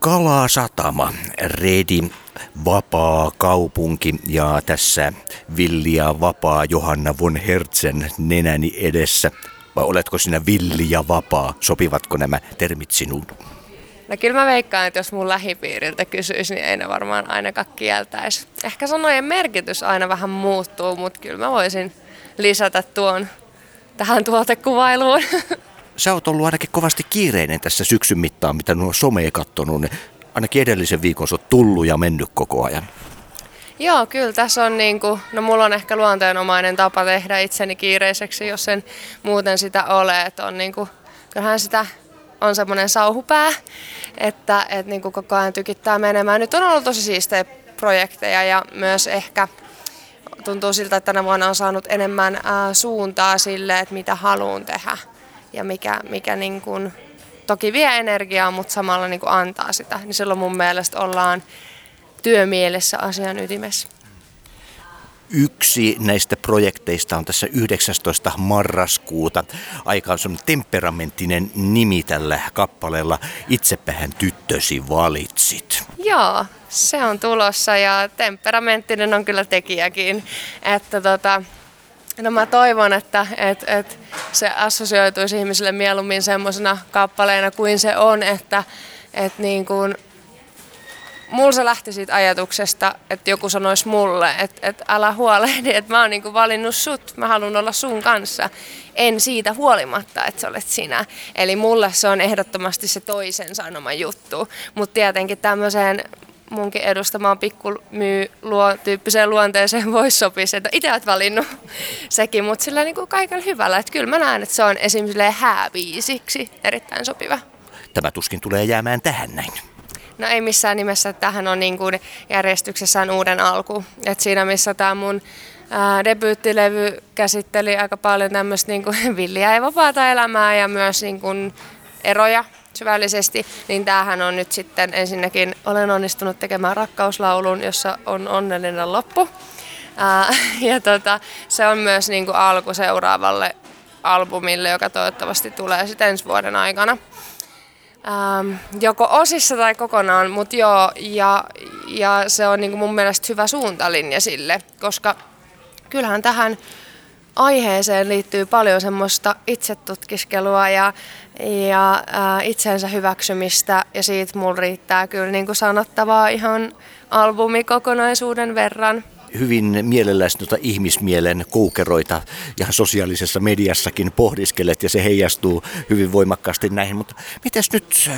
Kalasatama, Redi, vapaa kaupunki ja tässä villi ja vapaa Johanna von Hertzen nenäni edessä. Vai oletko sinä villi ja vapaa? Sopivatko nämä termit sinuun? No kyllä mä veikkaan, että jos mun lähipiiriltä kysyisi, niin ei ne varmaan ainakaan kieltäisi. Ehkä sanojen merkitys aina vähän muuttuu, mutta kyllä mä voisin lisätä tuon tähän tuotekuvailuun. Sä oot ollut ainakin kovasti kiireinen tässä syksyn mittaan, mitä nuo somea kattonut. Niin ainakin edellisen viikon sä oot tullut ja mennyt koko ajan. Joo, kyllä tässä on niin kuin, no mulla on ehkä luonteenomainen tapa tehdä itseni kiireiseksi, jos en muuten sitä ole. Että on niin kuin, kyllähän sitä on semmoinen sauhupää, että, että niin kuin koko ajan tykittää menemään. Nyt on ollut tosi siistejä projekteja ja myös ehkä tuntuu siltä, että tänä vuonna on saanut enemmän suuntaa sille, että mitä haluan tehdä ja mikä, mikä niin kuin, toki vie energiaa, mutta samalla niin kuin antaa sitä. Niin silloin mun mielestä ollaan työmielessä asian ytimessä. Yksi näistä projekteista on tässä 19. marraskuuta. Aika on temperamenttinen nimi tällä kappaleella. Itsepähän tyttösi valitsit. Joo, se on tulossa ja temperamenttinen on kyllä tekijäkin. Että tota, no mä toivon, että et, et se assosioituisi ihmisille mieluummin semmoisena kappaleena kuin se on, että et niin kuin mulla se lähti siitä ajatuksesta, että joku sanoisi mulle, että, että älä huolehdi, että mä oon niinku valinnut sut, mä haluan olla sun kanssa. En siitä huolimatta, että sä olet sinä. Eli mulle se on ehdottomasti se toisen sanoma juttu. Mutta tietenkin tämmöiseen munkin edustamaan pikkumyy luo, tyyppiseen luonteeseen voisi sopia se, että itse olet valinnut sekin, mutta sillä niin kuin kaikella hyvällä. Että kyllä mä näen, että se on esimerkiksi hääbiisiksi erittäin sopiva. Tämä tuskin tulee jäämään tähän näin. No ei missään nimessä, että tähän on niin kuin järjestyksessään uuden alku. Et siinä missä tämä mun ää, debyyttilevy käsitteli aika paljon tämmöistä niin kuin villiä ja vapaata elämää ja myös niin kuin eroja syvällisesti, niin tämähän on nyt sitten ensinnäkin, olen onnistunut tekemään rakkauslaulun, jossa on onnellinen loppu. Ää, ja tota, se on myös niin kuin alku seuraavalle albumille, joka toivottavasti tulee sitten ensi vuoden aikana ähm, joko osissa tai kokonaan, mutta joo, ja, ja se on niin mun mielestä hyvä suuntalinja sille, koska kyllähän tähän aiheeseen liittyy paljon semmoista itsetutkiskelua ja, ja äh, itsensä hyväksymistä, ja siitä mulla riittää kyllä niin kuin sanottavaa ihan albumikokonaisuuden verran hyvin mielelläsi noita ihmismielen koukeroita ja sosiaalisessa mediassakin pohdiskelet ja se heijastuu hyvin voimakkaasti näihin. Mutta mitäs nyt,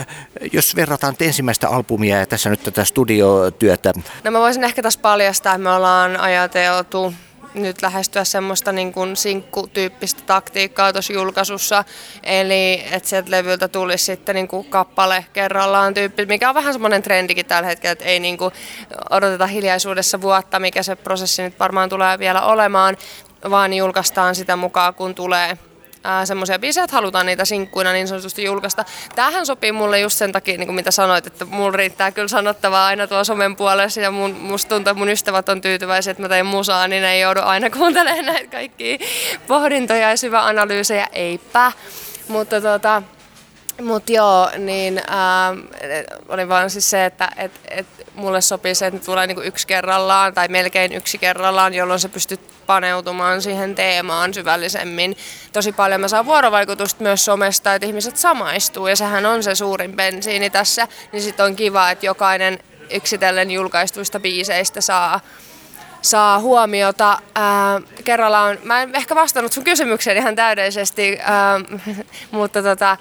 jos verrataan ensimmäistä albumia ja tässä nyt tätä studiotyötä? No mä voisin ehkä tässä paljastaa, että me ollaan ajateltu nyt lähestyä semmoista niin kuin sinkkutyyppistä taktiikkaa tuossa julkaisussa. Eli että sieltä levyltä tulisi sitten niin kuin kappale kerrallaan tyyppi, mikä on vähän semmoinen trendikin tällä hetkellä, että ei niin kuin odoteta hiljaisuudessa vuotta, mikä se prosessi nyt varmaan tulee vielä olemaan, vaan julkaistaan sitä mukaan, kun tulee semmoisia biisejä, että halutaan niitä sinkkuina niin sanotusti julkaista. Tämähän sopii mulle just sen takia, niin kuin mitä sanoit, että mulla riittää kyllä sanottavaa aina tuo somen puolessa ja mun, musta tuntuu, että mun ystävät on tyytyväisiä, että mä teen musaa, niin ne ei joudu aina kuuntelemaan näitä kaikkia pohdintoja ja syvä analyysejä, eipä. Mutta tota, Mut joo, niin ää, oli vaan siis se, että et, et mulle sopii se, että tulee niinku yksi kerrallaan tai melkein yksi kerrallaan, jolloin sä pystyt paneutumaan siihen teemaan syvällisemmin. Tosi paljon mä saan vuorovaikutusta myös somesta, että ihmiset samaistuu ja sehän on se suurin bensiini tässä. Niin sit on kiva, että jokainen yksitellen julkaistuista biiseistä saa saa huomiota. Ää, kerralla on, mä en ehkä vastannut sun kysymykseen ihan täydellisesti, ää, mutta tota,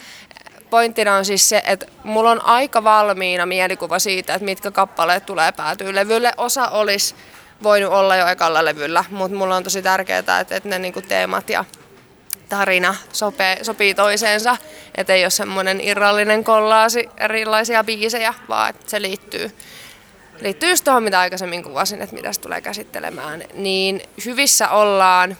pointtina on siis se, että mulla on aika valmiina mielikuva siitä, että mitkä kappaleet tulee päätyä levylle. Osa olisi voinut olla jo ekalla levyllä, mutta mulla on tosi tärkeää, että, ne niinku teemat ja tarina sopee, sopii toiseensa, että ei ole semmoinen irrallinen kollaasi erilaisia biisejä, vaan että se liittyy, liittyy just tuohon, mitä aikaisemmin kuvasin, että mitä se tulee käsittelemään. Niin hyvissä ollaan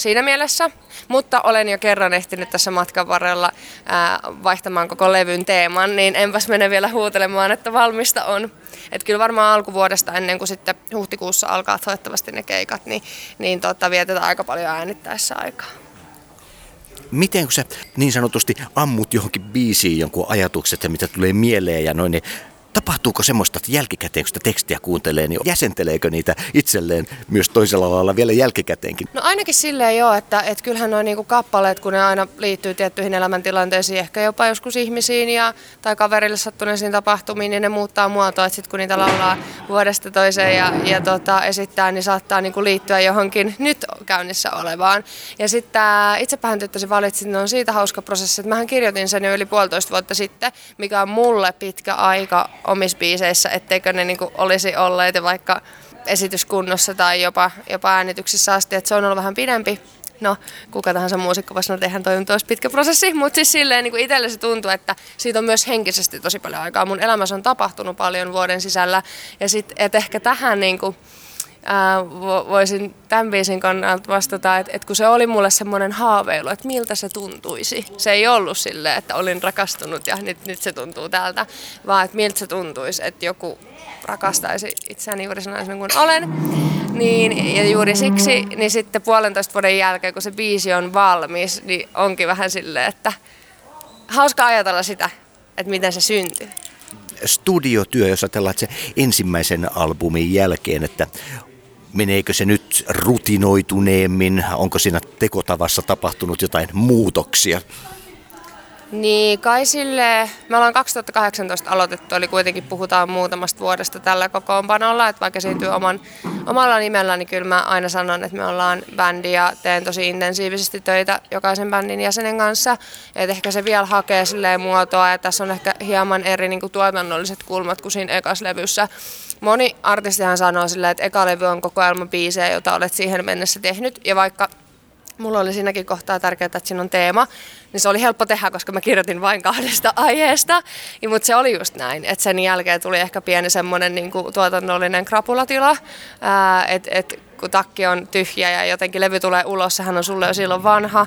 siinä mielessä, mutta olen jo kerran ehtinyt tässä matkan varrella ää, vaihtamaan koko levyn teeman, niin enpäs mene vielä huutelemaan, että valmista on. Että kyllä varmaan alkuvuodesta ennen kuin sitten huhtikuussa alkaa toivottavasti ne keikat, niin, niin tota, vietetään aika paljon äänittäessä aikaa. miten kun sä niin sanotusti ammut johonkin biisiin jonkun ajatukset ja mitä tulee mieleen ja noin, niin Tapahtuuko semmoista, että jälkikäteen, kun sitä tekstiä kuuntelee, niin jäsenteleekö niitä itselleen myös toisella lailla vielä jälkikäteenkin? No ainakin silleen joo, että, että kyllähän nuo niinku kappaleet, kun ne aina liittyy tiettyihin elämäntilanteisiin, ehkä jopa joskus ihmisiin ja, tai kaverille sattuneisiin tapahtumiin, niin ne muuttaa muotoa, että sitten kun niitä laulaa vuodesta toiseen ja, ja tota, esittää, niin saattaa niinku liittyä johonkin nyt käynnissä olevaan. Ja sitten Itsepäähän tyttösi valitsit, niin on siitä hauska prosessi, että mähän kirjoitin sen jo yli puolitoista vuotta sitten, mikä on mulle pitkä aika omissa biiseissä, etteikö ne niinku olisi olleet vaikka esityskunnossa tai jopa, jopa äänityksissä asti, että se on ollut vähän pidempi. No, kuka tahansa muusikko voisi sanoa, että eihän toi on pitkä prosessi, mutta siis silleen niin itselle se tuntuu, että siitä on myös henkisesti tosi paljon aikaa. Mun elämässä on tapahtunut paljon vuoden sisällä ja sitten, että ehkä tähän niin kuin, ää, voisin tämän biisin kannalta vastata, että, että kun se oli mulle semmoinen haaveilu, että miltä se tuntuisi. Se ei ollut silleen, että olin rakastunut ja nyt, nyt se tuntuu täältä, vaan että miltä se tuntuisi, että joku rakastaisi itseäni juuri sellaisena kuin olen. Niin, ja juuri siksi, niin sitten puolentoista vuoden jälkeen, kun se biisi on valmis, niin onkin vähän silleen, että hauska ajatella sitä, että miten se syntyy studiotyö, jos ajatellaan, että se ensimmäisen albumin jälkeen, että meneekö se nyt rutinoituneemmin, onko siinä tekotavassa tapahtunut jotain muutoksia? Niin, kai sille, me ollaan 2018 aloitettu, eli kuitenkin puhutaan muutamasta vuodesta tällä kokoonpanolla, että vaikka esiintyy oman, omalla nimellä, niin kyllä mä aina sanon, että me ollaan bändi ja teen tosi intensiivisesti töitä jokaisen bändin jäsenen kanssa. Et ehkä se vielä hakee silleen muotoa ja tässä on ehkä hieman eri niin kuin tuotannolliset kulmat kuin siinä ekaslevyssä. Moni artistihan sanoo silleen, että eka levy on kokoelma biisejä, jota olet siihen mennessä tehnyt ja vaikka mulla oli siinäkin kohtaa tärkeää, että siinä on teema, niin se oli helppo tehdä, koska mä kirjoitin vain kahdesta aiheesta. Mutta se oli just näin, että sen jälkeen tuli ehkä pieni semmoinen niin kuin tuotannollinen krapulatila, että et, kun takki on tyhjä ja jotenkin levy tulee ulos, sehän on sulle jo silloin vanha.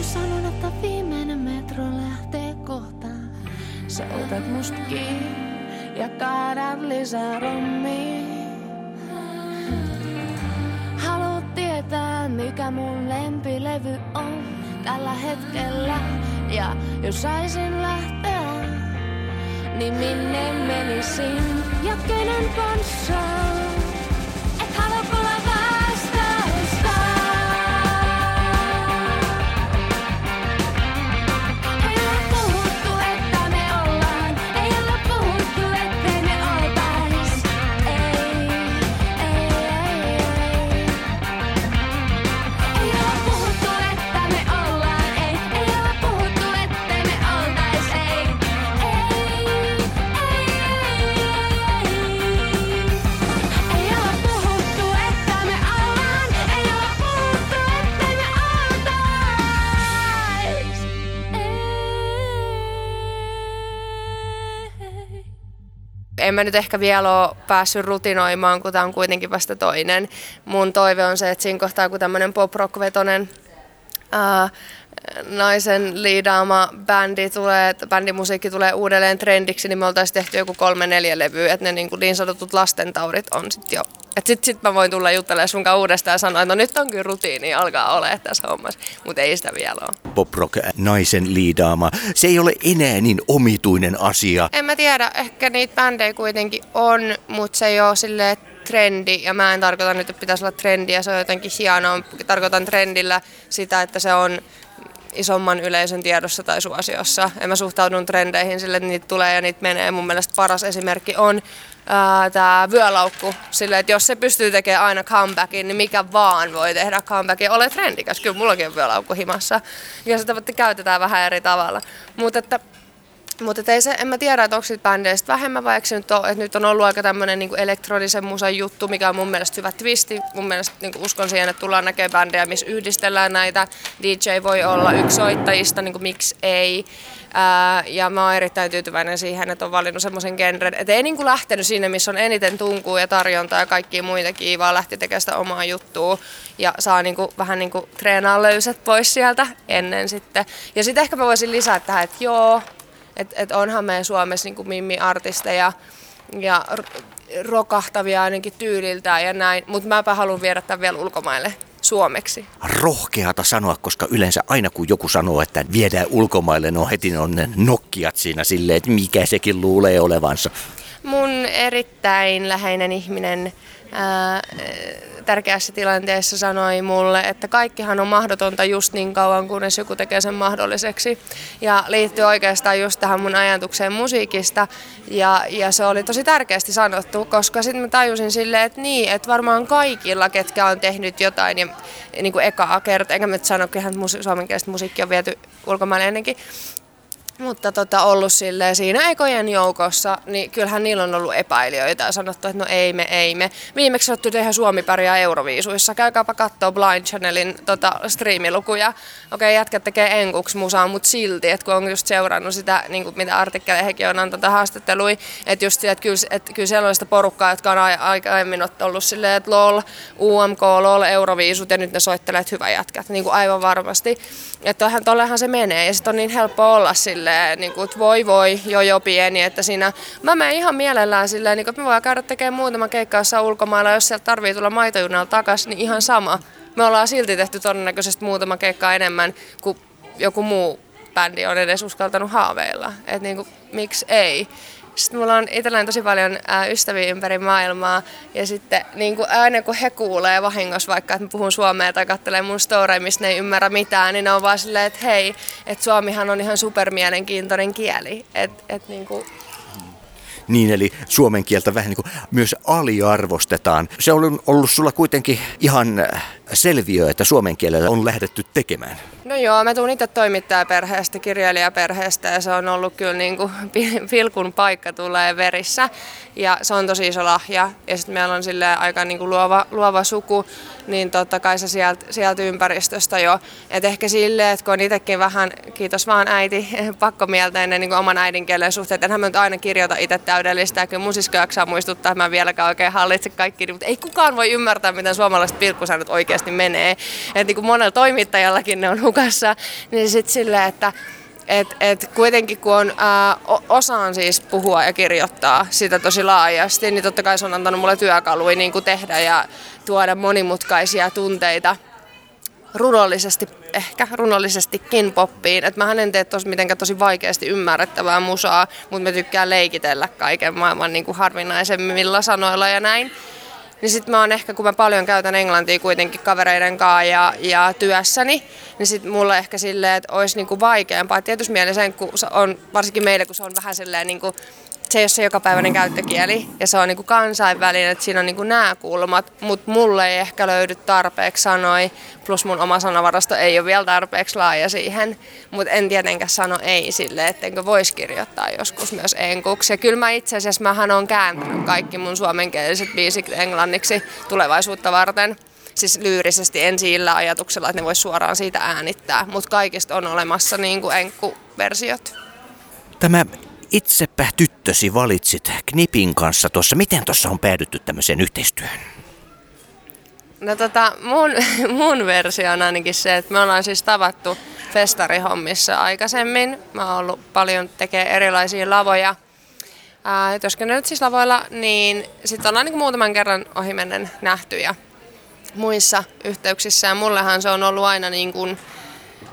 kun sanon, että viimeinen metro lähtee kohta. Sä otat must kiinni ja kaadat lisää rommia. Haluat tietää, mikä mun lempilevy on tällä hetkellä. Ja jos saisin lähteä, niin minne menisin ja kenen kanssa? En mä nyt ehkä vielä ole päässyt rutinoimaan, kun tämä on kuitenkin vasta toinen. Mun toive on se, että siinä kohtaa, kun tämmöinen pop-rock-vetonen naisen liidaama bändi tulee, bändimusiikki tulee uudelleen trendiksi, niin me oltaisiin tehty joku kolme neljä levyä, että ne niin, kuin niin sanotut lastentaurit on sitten jo että sit, sit mä voin tulla juttelemaan sunkaan uudestaan ja sanoa, että no nyt on kyllä rutiini, alkaa olla tässä hommassa, mutta ei sitä vielä ole. Pop rock naisen liidaama, se ei ole enää niin omituinen asia. En mä tiedä, ehkä niitä bändejä kuitenkin on, mutta se ei ole silleen trendi, ja mä en tarkoita nyt, että pitäisi olla trendi, ja se on jotenkin hienoa. Tarkoitan trendillä sitä, että se on isomman yleisön tiedossa tai suosiossa. En mä suhtaudun trendeihin sille, että niitä tulee ja niitä menee. Mun mielestä paras esimerkki on tämä vyölaukku. Sille, että jos se pystyy tekemään aina comebackin, niin mikä vaan voi tehdä comebackin. Ole trendikäs, kyllä mullakin on vyölaukku himassa. Ja sitä käytetään vähän eri tavalla. Mutta että mutta ei se, en mä tiedä, että onko siitä bändeistä vähemmän vai eikö nyt ole, että nyt on ollut aika tämmöinen niin elektronisen musan juttu, mikä on mun mielestä hyvä twisti. Mun mielestä niin uskon siihen, että tullaan näkemään bändejä, missä yhdistellään näitä. DJ voi olla yksi soittajista, niin kuin miksi ei. Ää, ja mä oon erittäin tyytyväinen siihen, että on valinnut semmoisen genren, että ei niin kuin lähtenyt sinne, missä on eniten tunkua ja tarjontaa ja kaikkia muitakin, vaan lähti tekemään sitä omaa juttua ja saa niin kuin, vähän niin kuin treenaa löysät pois sieltä ennen sitten. Ja sitten ehkä mä voisin lisätä tähän, että joo, että et onhan meidän Suomessa niin mimmi-artisteja ja rokahtavia ainakin tyyliltään ja näin, mutta mäpä haluan viedä tämän vielä ulkomaille suomeksi. Rohkeata sanoa, koska yleensä aina kun joku sanoo, että viedään ulkomaille, no heti on ne nokkiat siinä silleen, että mikä sekin luulee olevansa. Mun erittäin läheinen ihminen ää, tärkeässä tilanteessa sanoi mulle, että kaikkihan on mahdotonta just niin kauan, kunnes joku tekee sen mahdolliseksi. Ja liittyy oikeastaan just tähän mun ajatukseen musiikista. Ja, ja se oli tosi tärkeästi sanottu, koska sitten mä tajusin silleen, että niin, että varmaan kaikilla, ketkä on tehnyt jotain, ja niin kuin ekaa kertaa, enkä mä nyt sano, että suomenkielistä musiikkia on viety ulkomaille ennenkin, mutta tota, ollut silleen siinä ekojen joukossa, niin kyllähän niillä on ollut epäilijöitä ja sanottu, että no ei me, ei me. Viimeksi sanottu, tehdä Suomi pärjää Euroviisuissa. Käykääpä katsoa Blind Channelin tota, striimilukuja. Okei, okay, jätkät tekee enkuksi musaa, mutta silti, että kun on just seurannut sitä, niin kuin mitä artikkeleja hekin on antanut haastattelui, että just että kyllä, että kyllä siellä on sitä porukkaa, jotka on aikaisemmin ollut silleen, että LOL, UMK, LOL, Euroviisut ja nyt ne soittelee, että hyvä jätkät, niin kuin aivan varmasti. Että tollehan se menee ja sitten on niin helppo olla silleen, silleen, niin kuin, että voi voi, jo jo pieni, että siinä, mä menen ihan mielellään silleen, niin kuin, että me voidaan käydä tekemään muutama keikka jossain ulkomailla, jos sieltä tarvii tulla maitojunalla takaisin, niin ihan sama. Me ollaan silti tehty todennäköisesti muutama keikka enemmän kuin joku muu bändi on edes uskaltanut haaveilla. Että niin kuin, miksi ei? Sitten mulla on itselleen tosi paljon ystäviä ympäri maailmaa ja sitten niin kuin aina kun he kuulee vahingossa vaikka, että mä puhun suomea tai katselee mun story, missä ne ei ymmärrä mitään, niin ne on vaan silleen, että hei, että suomihan on ihan supermielenkiintoinen kieli. Että et, niin kuin, niin, eli suomen kieltä vähän niin kuin myös aliarvostetaan. Se on ollut sulla kuitenkin ihan selviö, että suomen kielellä on lähdetty tekemään. No joo, mä tuun itse toimittajaperheestä, kirjailijaperheestä ja se on ollut kyllä niin kuin pilkun paikka tulee verissä ja se on tosi iso lahja ja sitten meillä on sille aika niin kuin luova, luova suku, niin totta kai se sieltä, sieltä ympäristöstä jo. Et ehkä silleen, että kun on itsekin vähän, kiitos vaan äiti, pakkomielteinen niin kuin oman äidinkielen suhteen, että mä nyt aina kirjoita itse täydellistä ja kyllä mun sisko jaksaa muistuttaa, että mä vieläkään oikein hallitse kaikki, mutta ei kukaan voi ymmärtää, miten suomalaiset pilkkusäännöt oikeasti menee. Että niin kuin monella toimittajallakin ne on hukassa niin sitten silleen, että et, et kuitenkin kun on, ää, osaan siis puhua ja kirjoittaa sitä tosi laajasti, niin totta kai se on antanut mulle työkaluja niin kuin tehdä ja tuoda monimutkaisia tunteita runollisesti, ehkä runollisestikin poppiin. Et mähän en tee tos, mitenkään tosi vaikeasti ymmärrettävää musaa, mutta mä tykkään leikitellä kaiken maailman niin kuin harvinaisemmilla sanoilla ja näin. Niin sitten mä oon ehkä, kun mä paljon käytän englantia kuitenkin kavereiden kanssa ja, ja työssäni, niin sitten mulla ehkä silleen, että olisi niinku vaikeampaa. Tietysti mielessä kun on, varsinkin meille, kun se on vähän silleen niinku se ei ole se jokapäiväinen käyttökieli. Ja se on niin kuin kansainvälinen, että siinä on niin kuin nämä kulmat, mutta mulle ei ehkä löydy tarpeeksi sanoi, plus mun oma sanavarasto ei ole vielä tarpeeksi laaja siihen, mutta en tietenkään sano ei sille, ettenkö voisi kirjoittaa joskus myös enkuksi. Ja kyllä mä itse asiassa, mähän on kääntänyt kaikki mun suomenkieliset biisit englanniksi tulevaisuutta varten. Siis lyyrisesti en sillä ajatuksella, että ne voisi suoraan siitä äänittää, mutta kaikista on olemassa niin kuin enkku-versiot. Tämä itsepä tyttösi valitsit Knipin kanssa tuossa. Miten tuossa on päädytty tämmöiseen yhteistyöhön? No tota, mun, mun versio on ainakin se, että me ollaan siis tavattu festarihommissa aikaisemmin. Mä oon ollut paljon tekee erilaisia lavoja. Ää, nyt siis lavoilla, niin sitten ollaan niin muutaman kerran ohimennen nähty ja muissa yhteyksissä. Ja mullehan se on ollut aina niin kuin,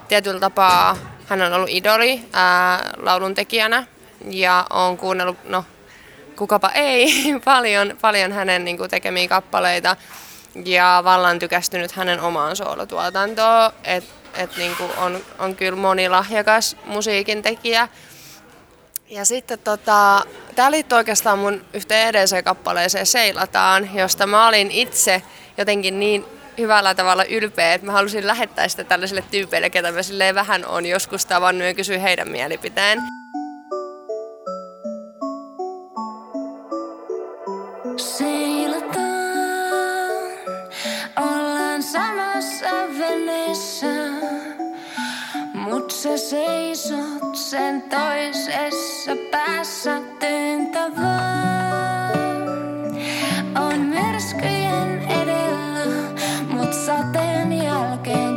tietyllä tapaa, hän on ollut idoli ää, laulun tekijänä ja on kuunnellut, no kukapa ei, paljon, paljon hänen niin kuin, tekemiä kappaleita ja vallan tykästynyt hänen omaan soolotuotantoon, että et, niin kuin on, on kyllä monilahjakas musiikin tekijä. Ja sitten tota, tämä liittyy oikeastaan mun yhteen edelliseen kappaleeseen Seilataan, josta mä olin itse jotenkin niin hyvällä tavalla ylpeä, että mä halusin lähettää sitä tällaisille tyypeille, ketä mä vähän on joskus tavannut ja kysyä heidän mielipiteen. Mut sä seisot sen toisessa päässä tyyntä vaan. On myrskyjen edellä, mut sateen jälkeen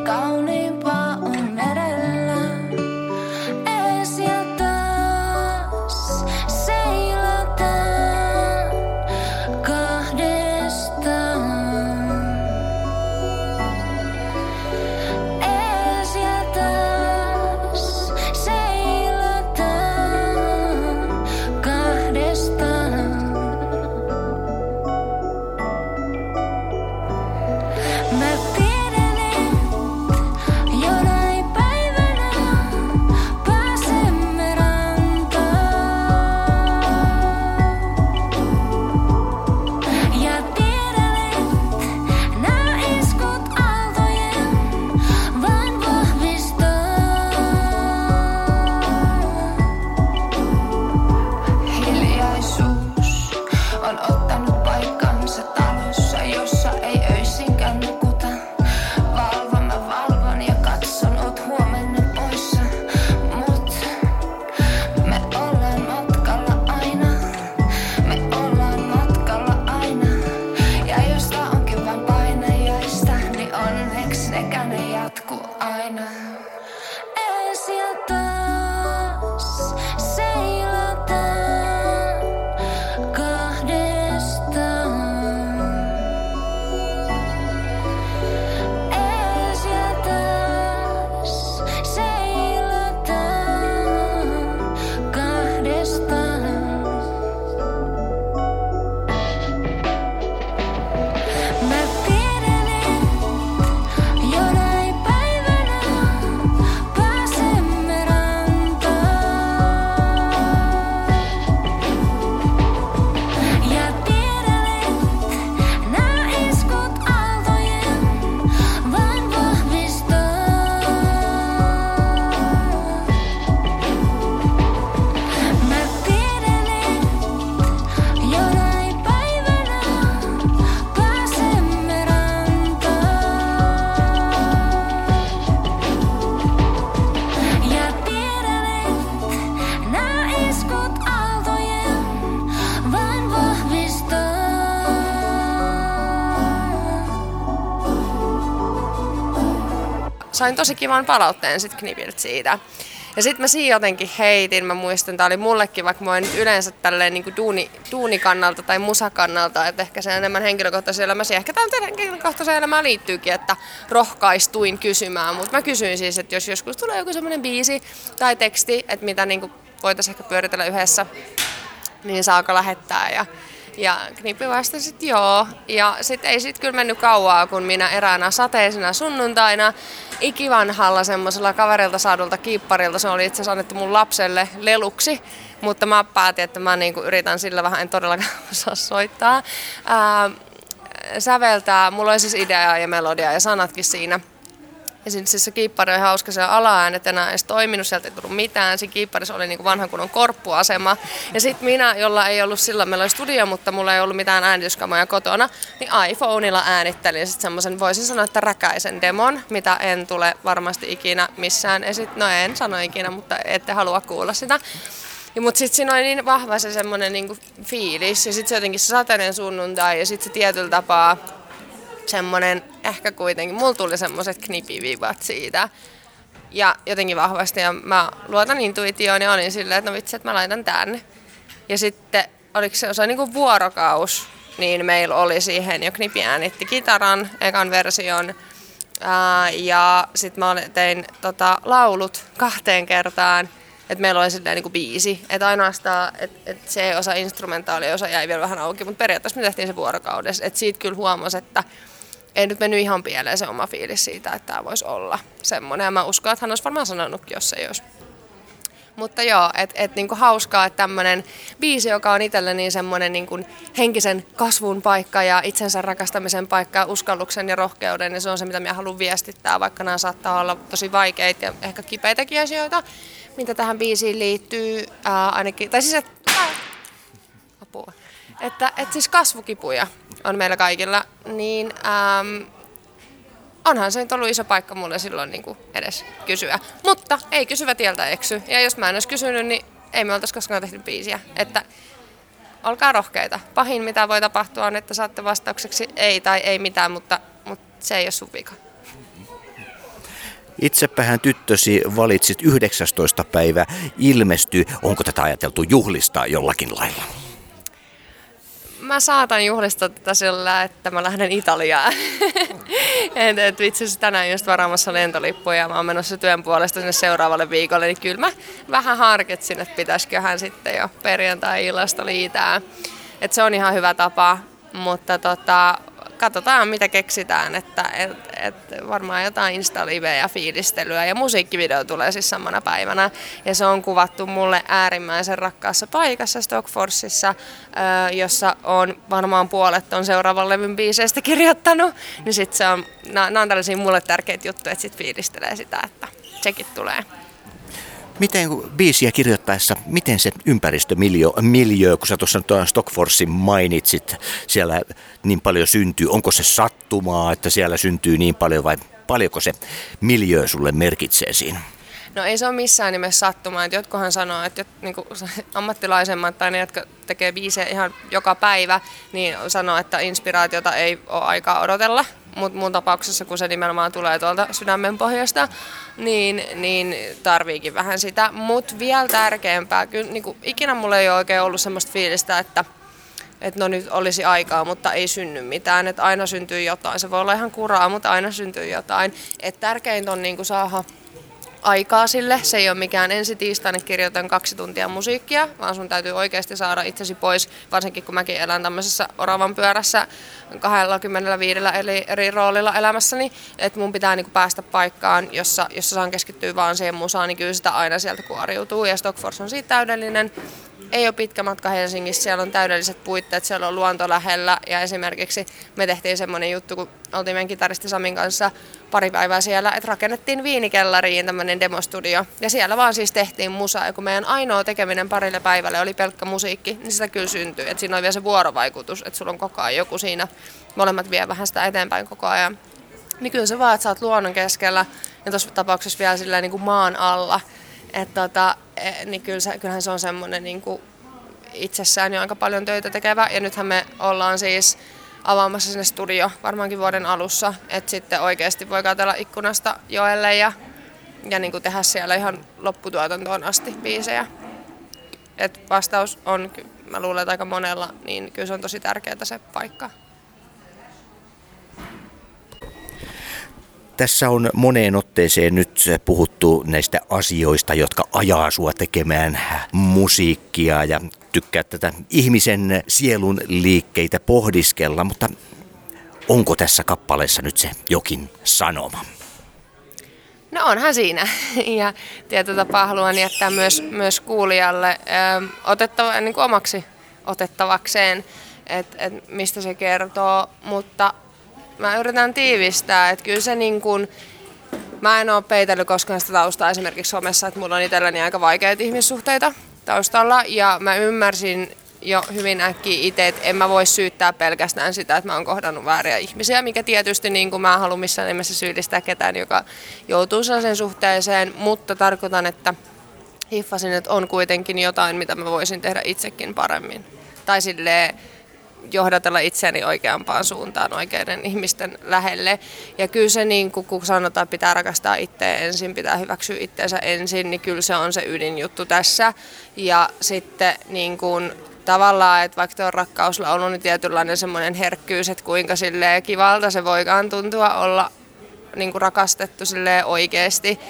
sain tosi kivan palautteen sit Knipiltä siitä. Ja sitten mä siinä jotenkin heitin, mä muistan, tää oli mullekin, vaikka mä nyt yleensä tälleen niin duuni, duunikannalta tai musakannalta, että ehkä se enemmän henkilökohtaisen elämässä, ehkä tämä henkilökohtaisen elämään liittyykin, että rohkaistuin kysymään, mutta mä kysyin siis, että jos joskus tulee joku semmoinen biisi tai teksti, että mitä niin voitaisiin ehkä pyöritellä yhdessä, niin saako lähettää ja ja Knippi vastasi, että joo. Ja sitten ei sit kyllä mennyt kauaa, kun minä eräänä sateisena sunnuntaina ikivanhalla semmoisella kaverilta saadulta kiipparilta, se oli itse asiassa annettu mun lapselle leluksi, mutta mä päätin, että mä niinku yritän sillä vähän, en todellakaan osaa soittaa. Ää, säveltää, mulla oli siis idea ja melodia ja sanatkin siinä. Ja sitten siis se kiippari oli hauska, se alaäänet enää edes toiminut, sieltä ei tullut mitään. Siinä kiipparissa oli niinku vanhan kunnon korppuasema. Ja sitten minä, jolla ei ollut silloin, meillä oli studio, mutta mulla ei ollut mitään äänityskamoja kotona, niin iPhoneilla äänittelin sitten semmoisen, voisin sanoa, että räkäisen demon, mitä en tule varmasti ikinä missään esit... No en sano ikinä, mutta ette halua kuulla sitä. Ja, mutta sitten siinä oli niin vahva se semmoinen niinku fiilis ja sitten se jotenkin se sateinen sunnuntai ja sitten se tietyllä tapaa semmoinen ehkä kuitenkin, mulla tuli semmoiset knipivivat siitä ja jotenkin vahvasti ja mä luotan intuitioon ja olin silleen, että no vitsi, että mä laitan tänne. Ja sitten oliko se, se niin vuorokaus, niin meillä oli siihen jo Knipi äänitti kitaran, ekan version. Ää, ja sitten mä tein tota, laulut kahteen kertaan, että meillä oli silleen niin biisi. Että ainoastaan, että et se osa instrumentaaliosa jäi vielä vähän auki, mutta periaatteessa me tehtiin se vuorokaudessa. Että siitä kyllä huomasi, että ei nyt mennyt ihan pieleen se oma fiilis siitä, että tämä voisi olla semmoinen. Ja mä uskon, että hän olisi varmaan sanonutkin, jos ei olisi. Mutta joo, että et niinku hauskaa, että tämmöinen biisi, joka on itselle niin semmoinen niinku henkisen kasvun paikka ja itsensä rakastamisen paikka ja uskalluksen ja rohkeuden, ja se on se, mitä minä haluan viestittää, vaikka nämä saattaa olla tosi vaikeita ja ehkä kipeitäkin asioita, mitä tähän biisiin liittyy, ää, ainakin, tai siis, että, apua, että, että siis kasvukipuja on meillä kaikilla, niin äm, onhan se nyt ollut iso paikka mulle silloin niin kuin edes kysyä. Mutta ei kysyvä tieltä eksy. Ja jos mä en olisi kysynyt, niin ei me oltaisi koskaan tehty biisiä. Että olkaa rohkeita. Pahin mitä voi tapahtua on, että saatte vastaukseksi ei tai ei mitään, mutta, mutta se ei ole sun vika. Itsepähän tyttösi valitsit 19. päivä ilmestyy. Onko tätä ajateltu juhlistaa jollakin lailla? Mä saatan juhlistaa tätä sillä, että mä lähden Italiaan. et, et itse asiassa tänään just varaamassa lentolippuja ja mä oon menossa työn puolesta sinne seuraavalle viikolle, niin kyllä mä vähän harkitsin, että pitäisiköhän sitten jo perjantai-illasta liitää. Et se on ihan hyvä tapa, mutta tota, katsotaan mitä keksitään, että et, et varmaan jotain insta ja fiilistelyä ja musiikkivideo tulee siis samana päivänä ja se on kuvattu mulle äärimmäisen rakkaassa paikassa Stockforsissa, jossa on varmaan puolet on seuraavan levyn biiseistä kirjoittanut, niin sit se on, nämä on tällaisia mulle tärkeitä juttuja, että sit fiilistelee sitä, että tsekit tulee miten biisiä kirjoittaessa, miten se ympäristömiljö, kun sä tuossa Stockforsin mainitsit, siellä niin paljon syntyy, onko se sattumaa, että siellä syntyy niin paljon vai paljonko se miljö sulle merkitsee siinä? No ei se ole missään nimessä sattumaa. Että jotkohan sanoo, että niin kuin ammattilaisemmat tai ne, jotka tekee biisejä ihan joka päivä, niin sanoo, että inspiraatiota ei ole aikaa odotella. Mutta mun tapauksessa, kun se nimenomaan tulee tuolta sydämen pohjasta, niin, niin tarviikin vähän sitä. Mutta vielä tärkeämpää, kyllä niin ikinä mulla ei ole oikein ollut semmoista fiilistä, että että no nyt olisi aikaa, mutta ei synny mitään, että aina syntyy jotain. Se voi olla ihan kuraa, mutta aina syntyy jotain. Et tärkeintä on niinku saada aikaa sille. Se ei ole mikään ensi tiistaina kirjoitan kaksi tuntia musiikkia, vaan sun täytyy oikeasti saada itsesi pois, varsinkin kun mäkin elän tämmöisessä oravan pyörässä 25 eri, eri roolilla elämässäni, että mun pitää niinku päästä paikkaan, jossa, jossa saan keskittyä vaan siihen musaan, niin kyllä sitä aina sieltä kuoriutuu ja Stockfors on siitä täydellinen ei ole pitkä matka Helsingissä, siellä on täydelliset puitteet, siellä on luonto lähellä. Ja esimerkiksi me tehtiin semmoinen juttu, kun oltiin meidän kitaristi Samin kanssa pari päivää siellä, että rakennettiin viinikellariin tämmöinen demostudio. Ja siellä vaan siis tehtiin musaa ja kun meidän ainoa tekeminen parille päivälle oli pelkkä musiikki, niin sitä kyllä syntyy, että siinä on vielä se vuorovaikutus, että sulla on koko ajan joku siinä, molemmat vie vähän sitä eteenpäin koko ajan. Niin kyllä se vaan, että sä oot luonnon keskellä ja tuossa tapauksessa vielä niin kuin maan alla, että tota, e, niin kyllä se, kyllähän se on semmoinen niin kuin itsessään jo aika paljon töitä tekevä. Ja nythän me ollaan siis avaamassa sinne studio varmaankin vuoden alussa, että sitten oikeasti voi katsella ikkunasta joelle ja, ja niin kuin tehdä siellä ihan lopputuotantoon asti biisejä. Et vastaus on, mä luulen, että aika monella, niin kyllä se on tosi tärkeää se paikka. Tässä on moneen otteeseen nyt puhuttu näistä asioista, jotka ajaa sua tekemään musiikkia ja tykkää tätä ihmisen sielun liikkeitä pohdiskella, mutta onko tässä kappaleessa nyt se jokin sanoma? No onhan siinä. Ja tietyllä tapaa haluan jättää myös, myös kuulijalle ö, otettava, niin kuin omaksi otettavakseen, että et mistä se kertoo. Mutta mä yritän tiivistää, että kyllä se niin kuin, mä en ole peitellyt koskaan sitä taustaa esimerkiksi somessa, että mulla on itselläni aika vaikeita ihmissuhteita taustalla ja mä ymmärsin jo hyvin äkkiä itse, että en mä voi syyttää pelkästään sitä, että mä oon kohdannut vääriä ihmisiä, mikä tietysti niin kuin mä en halua missään nimessä syyllistää ketään, joka joutuu sellaiseen suhteeseen, mutta tarkoitan, että hiffasin, että on kuitenkin jotain, mitä mä voisin tehdä itsekin paremmin. Tai silleen johdatella itseäni oikeampaan suuntaan oikeiden ihmisten lähelle. Ja kyllä se, niin kun sanotaan, että pitää rakastaa itseä ensin, pitää hyväksyä itseensä ensin, niin kyllä se on se ydinjuttu tässä. Ja sitten niin kun, tavallaan, että vaikka tuo on niin tietynlainen semmoinen herkkyys, että kuinka sille kivalta se voikaan tuntua olla niin kuin rakastettu sille oikeasti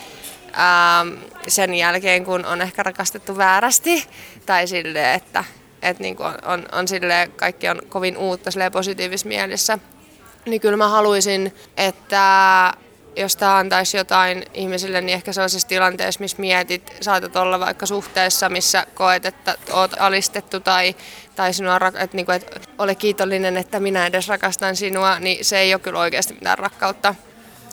ähm, sen jälkeen, kun on ehkä rakastettu väärästi tai sille, että että niin on, on, on sille kaikki on kovin uutta positiivisessa mielessä. Niin kyllä mä haluaisin, että jos tämä antaisi jotain ihmisille, niin ehkä sellaisessa tilanteessa, missä mietit, saatat olla vaikka suhteessa, missä koet, että oot alistettu tai, tai sinua, että, niin kuin, että ole kiitollinen, että minä edes rakastan sinua, niin se ei ole kyllä oikeasti mitään rakkautta.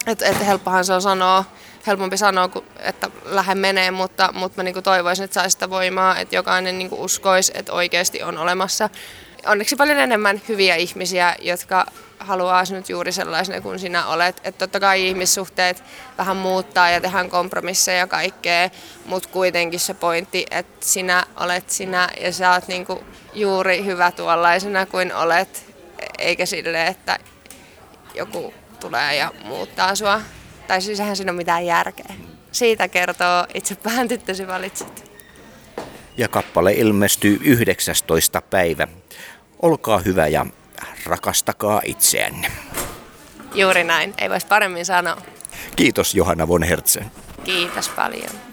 Että, että helppohan se on sanoa, helpompi sanoa, että lähde menee, mutta, mutta mä niin toivoisin, että saisi sitä voimaa, että jokainen niin uskoisi, että oikeasti on olemassa. Onneksi paljon enemmän hyviä ihmisiä, jotka haluaa sinut juuri sellaisena kuin sinä olet. Että totta kai ihmissuhteet vähän muuttaa ja tehdään kompromisseja ja kaikkea, mutta kuitenkin se pointti, että sinä olet sinä ja sä oot niinku juuri hyvä tuollaisena kuin olet, eikä sille, että joku tulee ja muuttaa sua. Tai siis eihän siinä ole mitään järkeä. Siitä kertoo itse vähän tyttösi valitset. Ja kappale ilmestyy 19. päivä. Olkaa hyvä ja rakastakaa itseänne. Juuri näin, ei voisi paremmin sanoa. Kiitos Johanna von Hertzen. Kiitos paljon.